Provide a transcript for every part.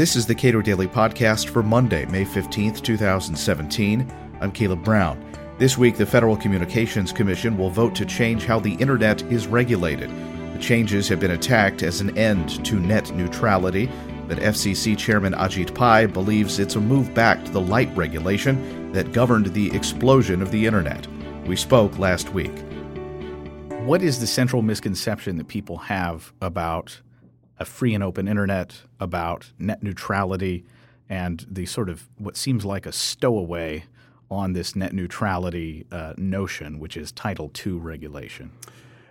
This is the Cato Daily Podcast for Monday, May 15th, 2017. I'm Caleb Brown. This week, the Federal Communications Commission will vote to change how the Internet is regulated. The changes have been attacked as an end to net neutrality, but FCC Chairman Ajit Pai believes it's a move back to the light regulation that governed the explosion of the Internet. We spoke last week. What is the central misconception that people have about a free and open internet, about net neutrality, and the sort of what seems like a stowaway on this net neutrality uh, notion, which is Title II regulation?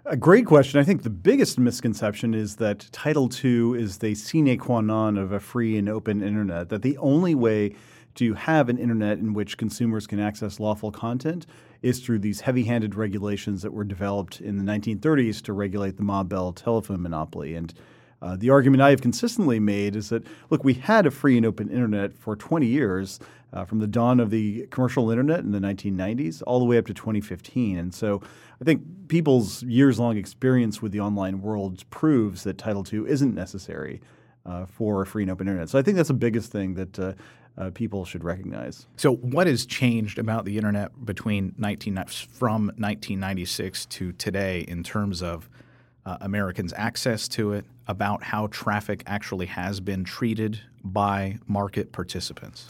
A great question. I think the biggest misconception is that Title II is the sine qua non of a free and open internet, that the only way to have an internet in which consumers can access lawful content is through these heavy handed regulations that were developed in the 1930s to regulate the Ma Bell telephone monopoly. And uh, the argument I have consistently made is that, look, we had a free and open internet for 20 years, uh, from the dawn of the commercial internet in the 1990s all the way up to 2015. And so I think people's years long experience with the online world proves that Title II isn't necessary uh, for a free and open internet. So I think that's the biggest thing that uh, uh, people should recognize. So, what has changed about the internet between 19, from 1996 to today in terms of uh, Americans' access to it, about how traffic actually has been treated by market participants?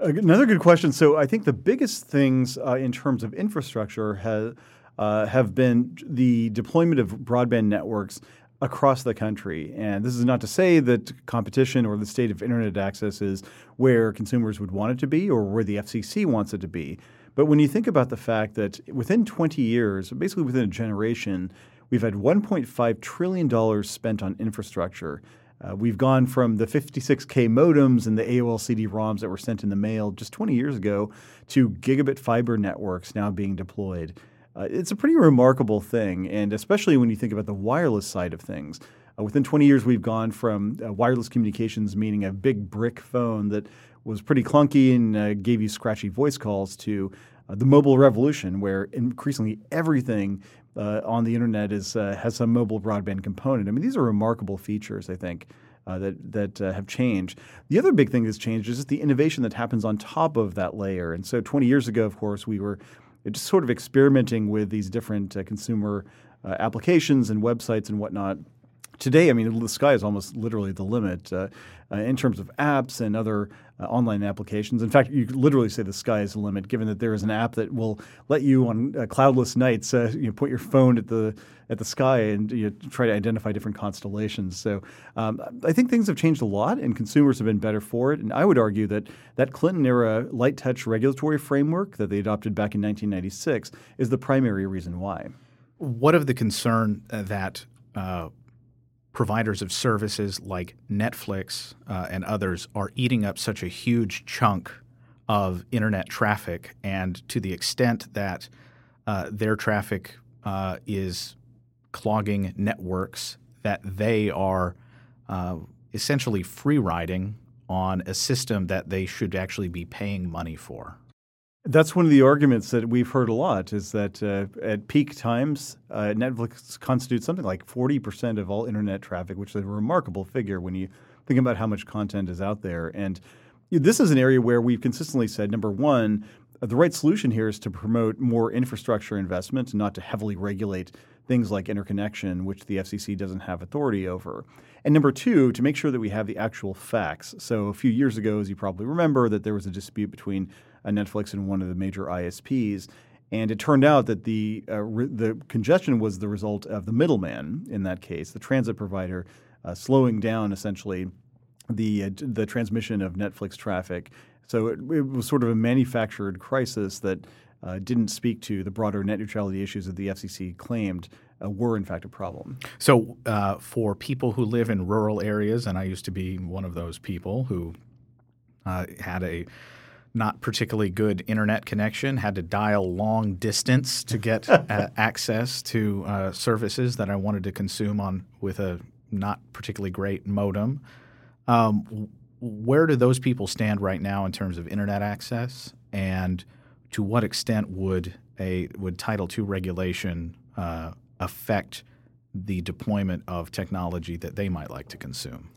Another good question. So, I think the biggest things uh, in terms of infrastructure have uh, have been the deployment of broadband networks across the country. And this is not to say that competition or the state of internet access is where consumers would want it to be or where the FCC wants it to be. But when you think about the fact that within 20 years, basically within a generation, we've had $1.5 trillion spent on infrastructure. Uh, we've gone from the 56K modems and the AOL CD ROMs that were sent in the mail just 20 years ago to gigabit fiber networks now being deployed. Uh, it's a pretty remarkable thing, and especially when you think about the wireless side of things. Uh, within 20 years, we've gone from uh, wireless communications, meaning a big brick phone that was pretty clunky and uh, gave you scratchy voice calls, to the mobile revolution, where increasingly everything uh, on the internet is has some mobile broadband component. I mean, these are remarkable features, I think. Uh, that that uh, have changed. The other big thing that's changed is just the innovation that happens on top of that layer. And so, 20 years ago, of course, we were just sort of experimenting with these different uh, consumer uh, applications and websites and whatnot. Today, I mean, the sky is almost literally the limit uh, uh in terms of apps and other uh, online applications. In fact, you could literally say the sky is the limit, given that there is an app that will let you on uh, cloudless nights uh, you know, put your phone at the at the sky and you know, try to identify different constellations. So um, I think things have changed a lot, and consumers have been better for it. And I would argue that that Clinton era light touch regulatory framework that they adopted back in 1996 is the primary reason why. What of the concern uh, that providers of services like Netflix uh, and others are eating up such a huge chunk of internet traffic, and to the extent that uh, their traffic uh, is clogging networks, that they are uh, essentially free riding on a system that they should actually be paying money for. That's one of the arguments that we've heard a lot is that uh, at peak times, uh, Netflix constitutes something like 40% of all internet traffic, which is a remarkable figure when you think about how much content is out there. And this is an area where we've consistently said number one, the right solution here is to promote more infrastructure investment, not to heavily regulate things like interconnection, which the FCC doesn't have authority over. And number two, to make sure that we have the actual facts. So a few years ago, as you probably remember, that there was a dispute between Netflix and one of the major ISPs. And it turned out that the uh, re- the congestion was the result of the middleman in that case, the transit provider, uh, slowing down essentially the uh, the transmission of Netflix traffic. So it, it, was sort of a manufactured crisis that uh, didn't speak to the broader net neutrality issues that the FCC claimed uh, were in fact a problem. So uh, for people who live in rural areas, and I used to be one of those people who had a not particularly good internet connection, had to dial long distance to get uh, access to uh, services that I wanted to consume on with a not particularly great modem. Um, where do those people stand right now in terms of internet access, and to what extent would a would Title II regulation uh, affect the deployment of technology that they might like to consume?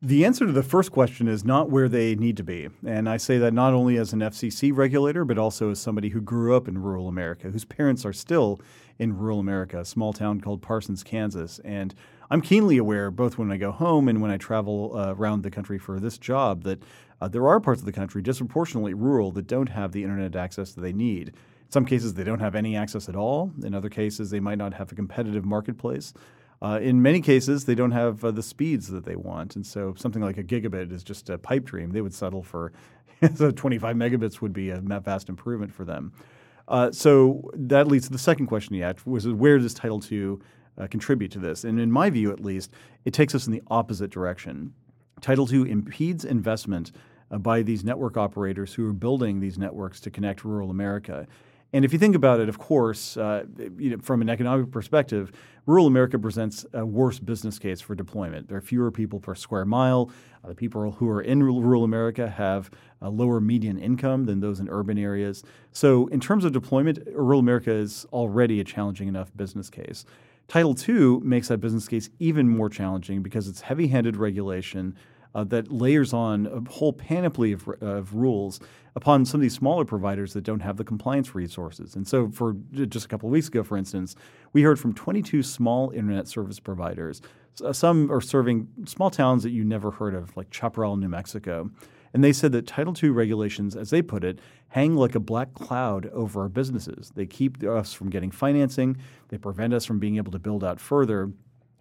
The answer to the first question is not where they need to be. And I say that not only as an FCC regulator, but also as somebody who grew up in rural America, whose parents are still in rural America, a small town called Parsons, Kansas. And I'm keenly aware, both when I go home and when I travel uh, around the country for this job, that uh, there are parts of the country disproportionately rural that don't have the internet access that they need. In some cases, they don't have any access at all. In other cases, they might not have a competitive marketplace. Uh, in many cases, they don't have uh, the speeds that they want, and so something like a gigabit is just a pipe dream. They would settle for so 25 megabits would be a vast improvement for them. Uh, so that leads to the second question you asked: was where does Title II uh, contribute to this? And in my view, at least, it takes us in the opposite direction. Title II impedes investment uh, by these network operators who are building these networks to connect rural America. And if you think about it, of course, uh, you know, from an economic perspective, rural America presents a worse business case for deployment. There are fewer people per square mile. Uh, the people who are in rural America have a lower median income than those in urban areas. So, in terms of deployment, rural America is already a challenging enough business case. Title II makes that business case even more challenging because it's heavy handed regulation uh, that layers on a whole panoply of, of, rules upon some of these smaller providers that don't have the compliance resources. And so, for just a couple of weeks ago, for instance, we heard from 22 small internet service providers. Uh, some are serving small towns that you never heard of, like Chaparral, New Mexico. And they said that Title II regulations, as they put it, hang like a black cloud over our businesses. They keep us from getting financing, they prevent us from being able to build out further.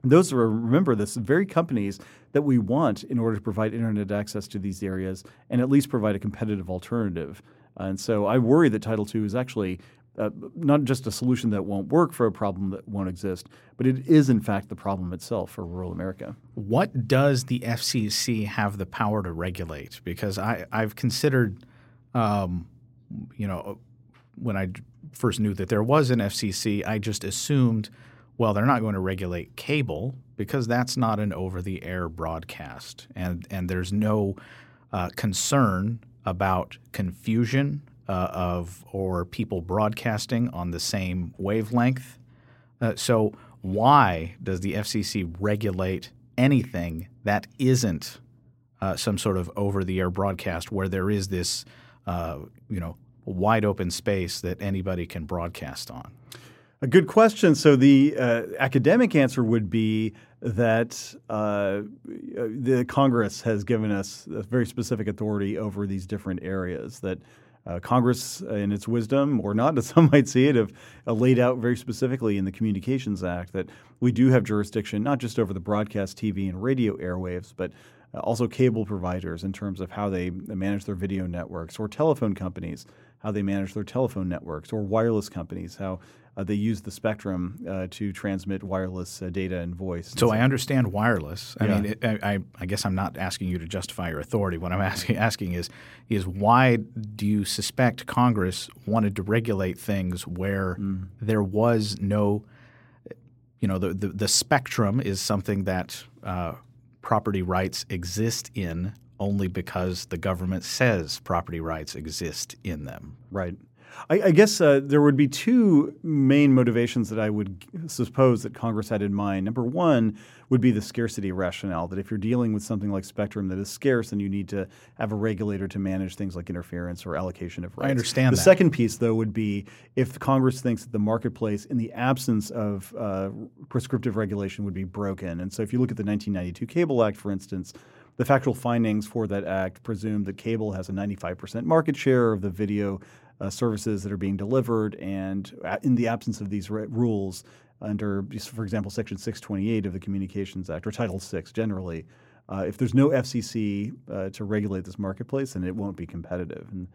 Those are, remember, this very companies that we want in order to provide internet access to these areas and at least provide a competitive alternative. And so I worry that Title II is actually uh, not just a solution that won't work for a problem that won't exist, but it is in fact the problem itself for rural America. What does the FCC have the power to regulate? Because I, I've considered, um, you know, when I first knew that there was an FCC, I just assumed – well, they're not going to regulate cable because that's not an over-the-air broadcast, and and there's no uh, concern about confusion uh, of or people broadcasting on the same wavelength. Uh, so why does the FCC regulate anything that isn't uh, some sort of over-the-air broadcast where there is this, uh, you know, wide open space that anybody can broadcast on? A good question. So the uh, academic answer would be that uh, the Congress has given us a very specific authority over these different areas. That uh, Congress, in its wisdom or not, as some might see it, have uh, laid out very specifically in the Communications Act that we do have jurisdiction not just over the broadcast TV and radio airwaves, but uh, also cable providers in terms of how they manage their video networks, or telephone companies, how they manage their telephone networks, or wireless companies, how uh, they use the spectrum uh, to transmit wireless uh, data and voice. So, I understand wireless. I yeah. mean, it, I, I, guess I'm not asking you to justify your authority. What I'm asking, asking is, is why do you suspect Congress wanted to regulate things where mm. there was no, you know, the, the, the spectrum is something that uh, property rights exist in only because the government says property rights exist in them. Right. I, I guess uh, there would be two main motivations that I would suppose that Congress had in mind. Number one would be the scarcity rationale that if you're dealing with something like spectrum that is scarce, then you need to have a regulator to manage things like interference or allocation of rights. I understand the that. second piece, though, would be if Congress thinks that the marketplace, in the absence of uh, prescriptive regulation, would be broken. And so if you look at the 1992 Cable Act, for instance, the factual findings for that act presume that cable has a 95% market share of the video uh, services that are being delivered, and uh, in the absence of these rules, under, for example, Section 628 of the Communications Act or Title VI generally, uh, if there's no FCC uh, to regulate this marketplace, then it won't be competitive. And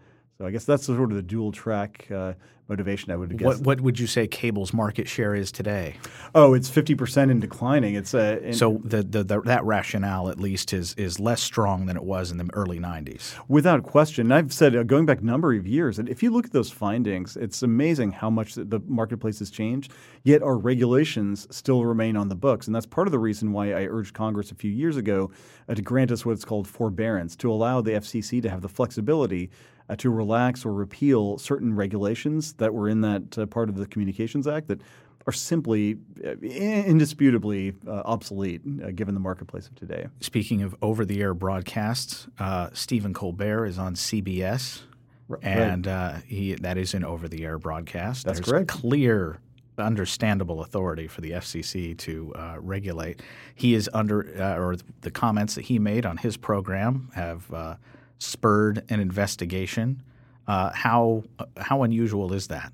so I guess that's sort of the dual track uh, motivation I would guess. What, what would you say cable's market share is today? Oh, it's fifty percent and declining. It's a uh, so the, the, the, that rationale at least is is less strong than it was in the early '90s. Without question, and I've said uh, going back a number of years, and if you look at those findings, it's amazing how much the marketplace has changed. Yet our regulations still remain on the books, and that's part of the reason why I urged Congress a few years ago uh, to grant us what's called forbearance to allow the FCC to have the flexibility uh, to relax or repeal certain regulations that were in that uh, part of the Communications Act that are simply uh, indisputably uh, obsolete uh, given the marketplace of today. Speaking of over the air broadcasts, uh, Stephen Colbert is on CBS. Right. And uh, he, that is an over the air broadcast. That's There's correct. clear understandable authority for the FCC to uh, regulate. He is under, uh, or the comments that he made on his program have uh, spurred an investigation. Uh, how how unusual is that?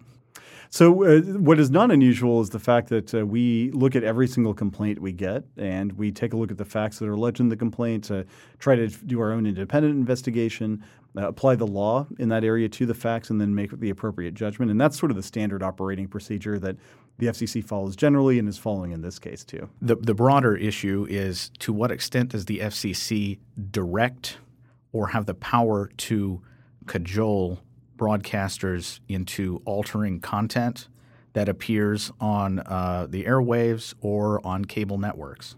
So, uh, what is not unusual is the fact that uh, we look at every single complaint we get and we take a look at the facts that are alleged in the complaint, uh, try to do our own independent investigation, uh, apply the law in that area to the facts, and then make the appropriate judgment. And that's sort of the standard operating procedure that the FCC follows generally and is following in this case, too. The, the broader issue is to what extent does the FCC direct or have the power to cajole broadcasters into altering content that appears on uh, the airwaves or on cable networks?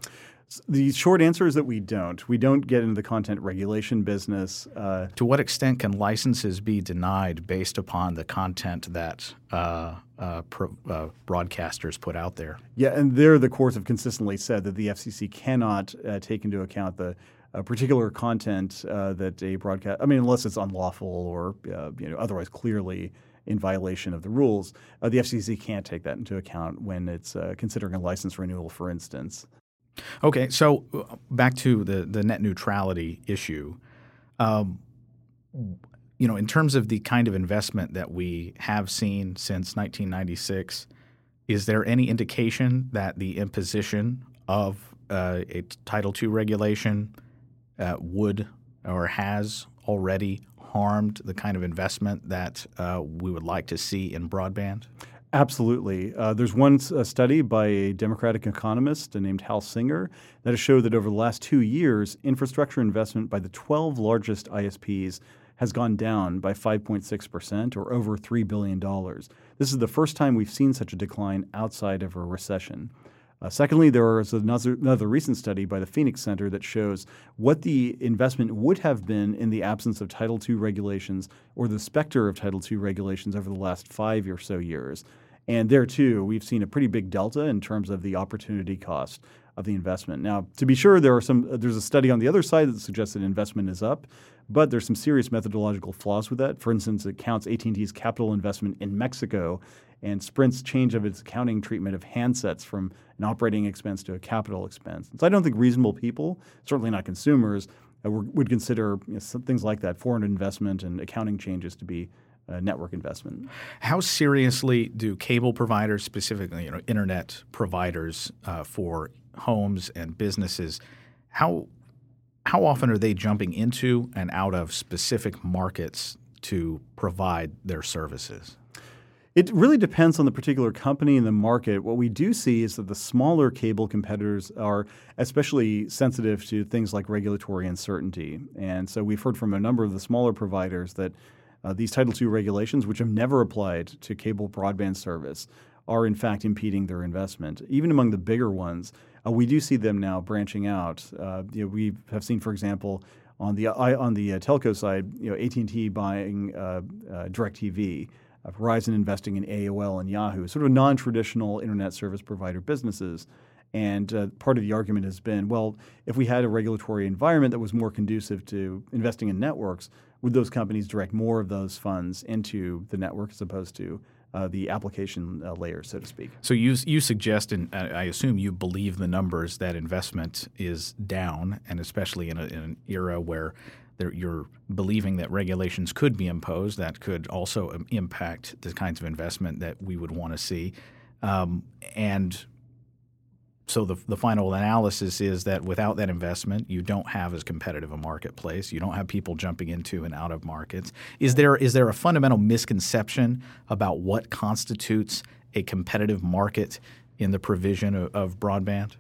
The short answer is that we don't. We don't get into the content regulation business. Uh, to what extent can licenses be denied based upon the content that uh, uh, pro, uh, broadcasters put out there? Yeah, and there the courts have consistently said that the FCC cannot uh, take into account the uh, particular content that a broadcast. I mean, unless it's unlawful or you know otherwise clearly in violation of the rules, the FCC can't take that into account when it's considering a license renewal, for instance. Okay, so uh, back to the the net neutrality issue. Um, you know, in terms of the kind of investment that we have seen since 1996, is there any indication that the imposition of uh, a Title II regulation uh, would or has already harmed the kind of investment that uh, we would like to see in broadband? Absolutely. Uh, there's one uh, study by a Democratic economist named Hal Singer that has showed that over the last two years, infrastructure investment by the 12 largest ISPs has gone down by 5.6% or over $3 billion. This is the first time we've seen such a decline outside of a recession. Uh, secondly, there is another, another recent study by the Phoenix Center that shows what the investment would have been in the absence of Title II regulations or the specter of Title II regulations over the last five or so years. And there too, we've seen a pretty big delta in terms of the opportunity cost of the investment. Now, to be sure, there are some. There's a study on the other side that suggests that investment is up, but there's some serious methodological flaws with that. For instance, it counts AT&T's capital investment in Mexico and Sprint's change of its accounting treatment of handsets from an operating expense to a capital expense. so I don't think reasonable people, certainly not consumers, uh, would consider you know, things like that, foreign investment and accounting changes to be uh, network investment. How seriously do cable providers, specifically you know, internet providers uh, for homes and businesses, how how often are they jumping into and out of specific markets to provide their services? It really depends on the particular company and the market. What we do see is that the smaller cable competitors are especially sensitive to things like regulatory uncertainty. And so we've heard from a number of the smaller providers that uh, these Title II regulations, which have never applied to cable broadband service, are in fact impeding their investment. Even among the bigger ones, uh, we do see them now branching out. Uh, you know, we have seen, for example, on the on the uh, telco side, you know, AT&T buying uh, Verizon investing in AOL and Yahoo, sort of non-traditional internet service provider businesses. And uh, part of the argument has been, well, if we had a regulatory environment that was more conducive to investing in networks, would those companies direct more of those funds into the network as opposed to uh, the application uh, layer, so to speak. So you you suggest, and I assume you believe the numbers that investment is down, and especially in, a, in an era where there, you're believing that regulations could be imposed that could also um, impact the kinds of investment that we would want to see, um, and so the, the final analysis is that without that investment, you don't have as competitive a marketplace. You don't have people jumping into and out of markets. Is there is there a fundamental misconception about what constitutes a competitive market in the provision of, of broadband?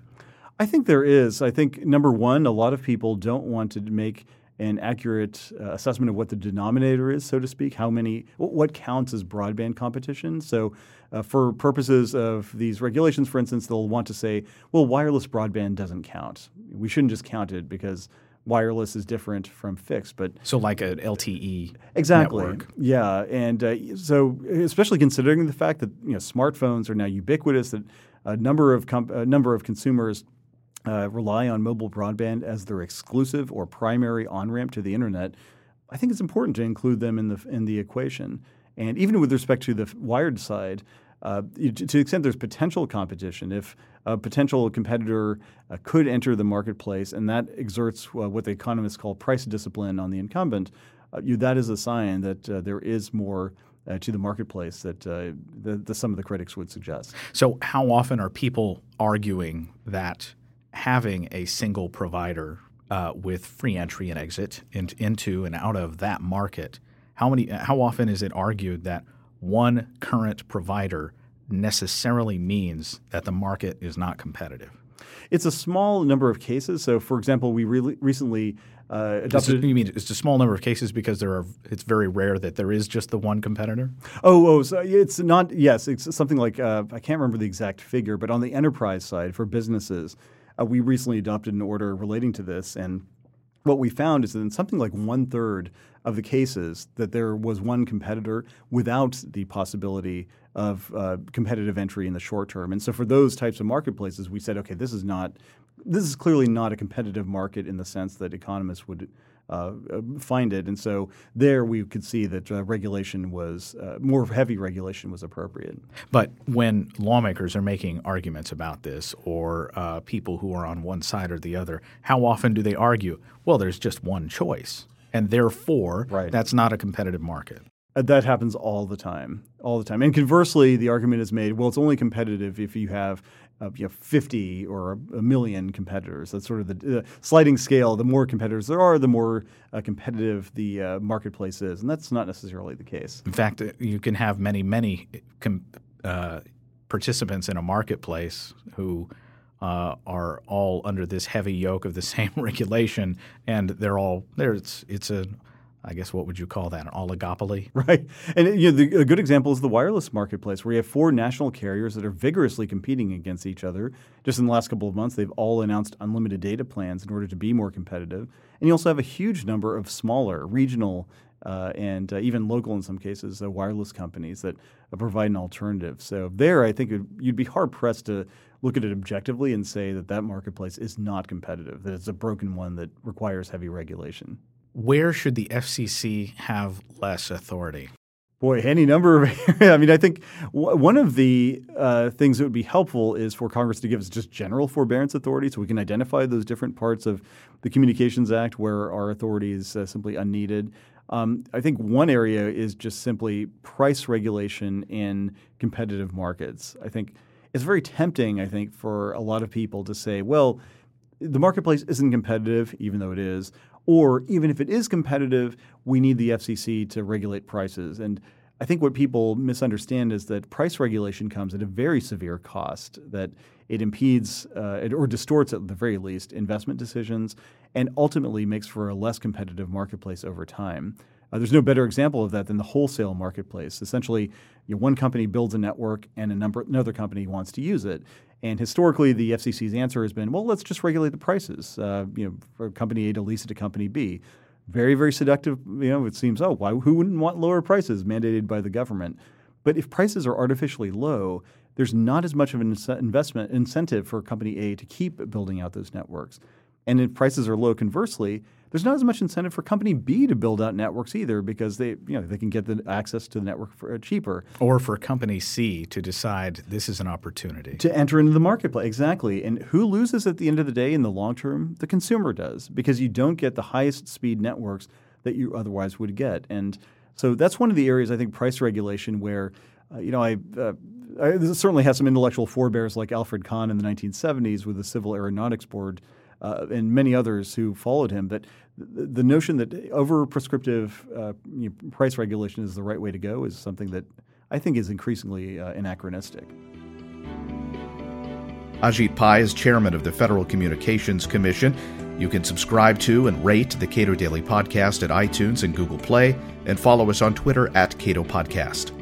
I think there is. I think number one, a lot of people don't want to make an accurate uh, assessment of what the denominator is, so to speak, how many, what counts as broadband competition. So, uh, for purposes of these regulations, for instance, they'll want to say, well, wireless broadband doesn't count. We shouldn't just count it because wireless is different from fixed. But so, like an LTE exactly, network. yeah. And uh, so, especially considering the fact that you know smartphones are now ubiquitous, that a number of comp- a number of consumers uh, rely on mobile broadband as their exclusive or primary on ramp to the internet. I think it's important to include them in the in the equation. And even with respect to the wired side, uh, to, to, the extent there's potential competition, if a potential competitor uh, could enter the marketplace and that exerts uh, what the economists call price discipline on the incumbent, uh, you, that is a sign that uh, there is more. Uh, to the marketplace that the, the, some of the critics would suggest. So, how often are people arguing that having a single provider with free entry and exit in, into and out of that market how many? How often is it argued that one current provider necessarily means that the market is not competitive? It's a small number of cases. So, for example, we re- recently uh, adopted. you mean it's a small number of cases because there are? It's very rare that there is just the one competitor. Oh, oh, so it's not. Yes, it's something like uh, I can't remember the exact figure, but on the enterprise side for businesses, uh, we recently adopted an order relating to this, and what we found is that in something like one third of the cases that there was one competitor without the possibility of uh, competitive entry in the short term. And so for those types of marketplaces, we said, okay, this is not this is clearly not a competitive market in the sense that economists would uh, uh, find it. And so there we could see that uh, regulation was uh, more heavy regulation was appropriate. But when lawmakers are making arguments about this, or uh, people who are on one side or the other, how often do they argue? Well, there's just one choice, and therefore right. that's not a competitive market. Uh, that happens all the time, all the time. And conversely, the argument is made: well, it's only competitive if you have uh, you know, 50 or a million competitors. That's sort of the uh, sliding scale. The more competitors there are, the more uh, competitive the uh, marketplace is, and that's not necessarily the case. In fact, uh, you can have many, many com- participants in a marketplace who. are all under this heavy yoke of the same regulation, and they're all there. It's it's a I guess what would you call that? An oligopoly? Right. And you know, the, a good example is the wireless marketplace, where you have four national carriers that are vigorously competing against each other. Just in the last couple of months, they've all announced unlimited data plans in order to be more competitive. And you also have a huge number of smaller regional uh, and uh, even local, in some cases, uh, wireless companies that uh, provide an alternative. So there, I think you'd be hard pressed to look at it objectively and say that that marketplace is not competitive, that it's a broken one that requires heavy regulation where should the FCC have less authority? Boy, any number of. I mean, I think w- one of the uh, things that would be helpful is for Congress to give us just general forbearance authority, so we can identify those different parts of the Communications Act where our authority is uh, simply unneeded. Um, I think one area is just simply price regulation in competitive markets. I think it's very tempting. I think for a lot of people to say, well, the marketplace isn't competitive, even though it is. Or even if it is competitive, we need the FCC to regulate prices. And I think what people misunderstand is that price regulation comes at a very severe cost, that it impedes uh, or distorts, at the very least, investment decisions and ultimately makes for a less competitive marketplace over time. Uh, there's no better example of that than the wholesale marketplace. Essentially, you know, one company builds a network and a number, another company wants to use it. And historically, the FCC's answer has been, well, let's just regulate the prices. Uh, you know, for company A to lease it to company B. Very, very seductive. You know, it seems, oh, why? Who wouldn't want lower prices mandated by the government? But if prices are artificially low, there's not as much of an investment incentive for company A to keep building out those networks. And if prices are low, conversely, there's not as much incentive for company B to build out networks either because they, you know, they can get the access to the network for uh, cheaper. Or for company C to decide this is an opportunity to enter into the marketplace. Exactly. And who loses at the end of the day in the long term? The consumer does because you don't get the highest speed networks that you otherwise would get. And so that's one of the areas I think price regulation where uh, you know, I, uh, I certainly has some intellectual forebears like Alfred Kahn in the 1970s with the Civil Aeronautics Board uh, and many others who followed him. But the, notion that over prescriptive uh, you know, price regulation is the right way to go is something that I think is increasingly uh, anachronistic. Ajit Pai is chairman of the Federal Communications Commission. You can subscribe to and rate the Cato Daily Podcast at iTunes and Google Play, and follow us on Twitter at Cato Podcast.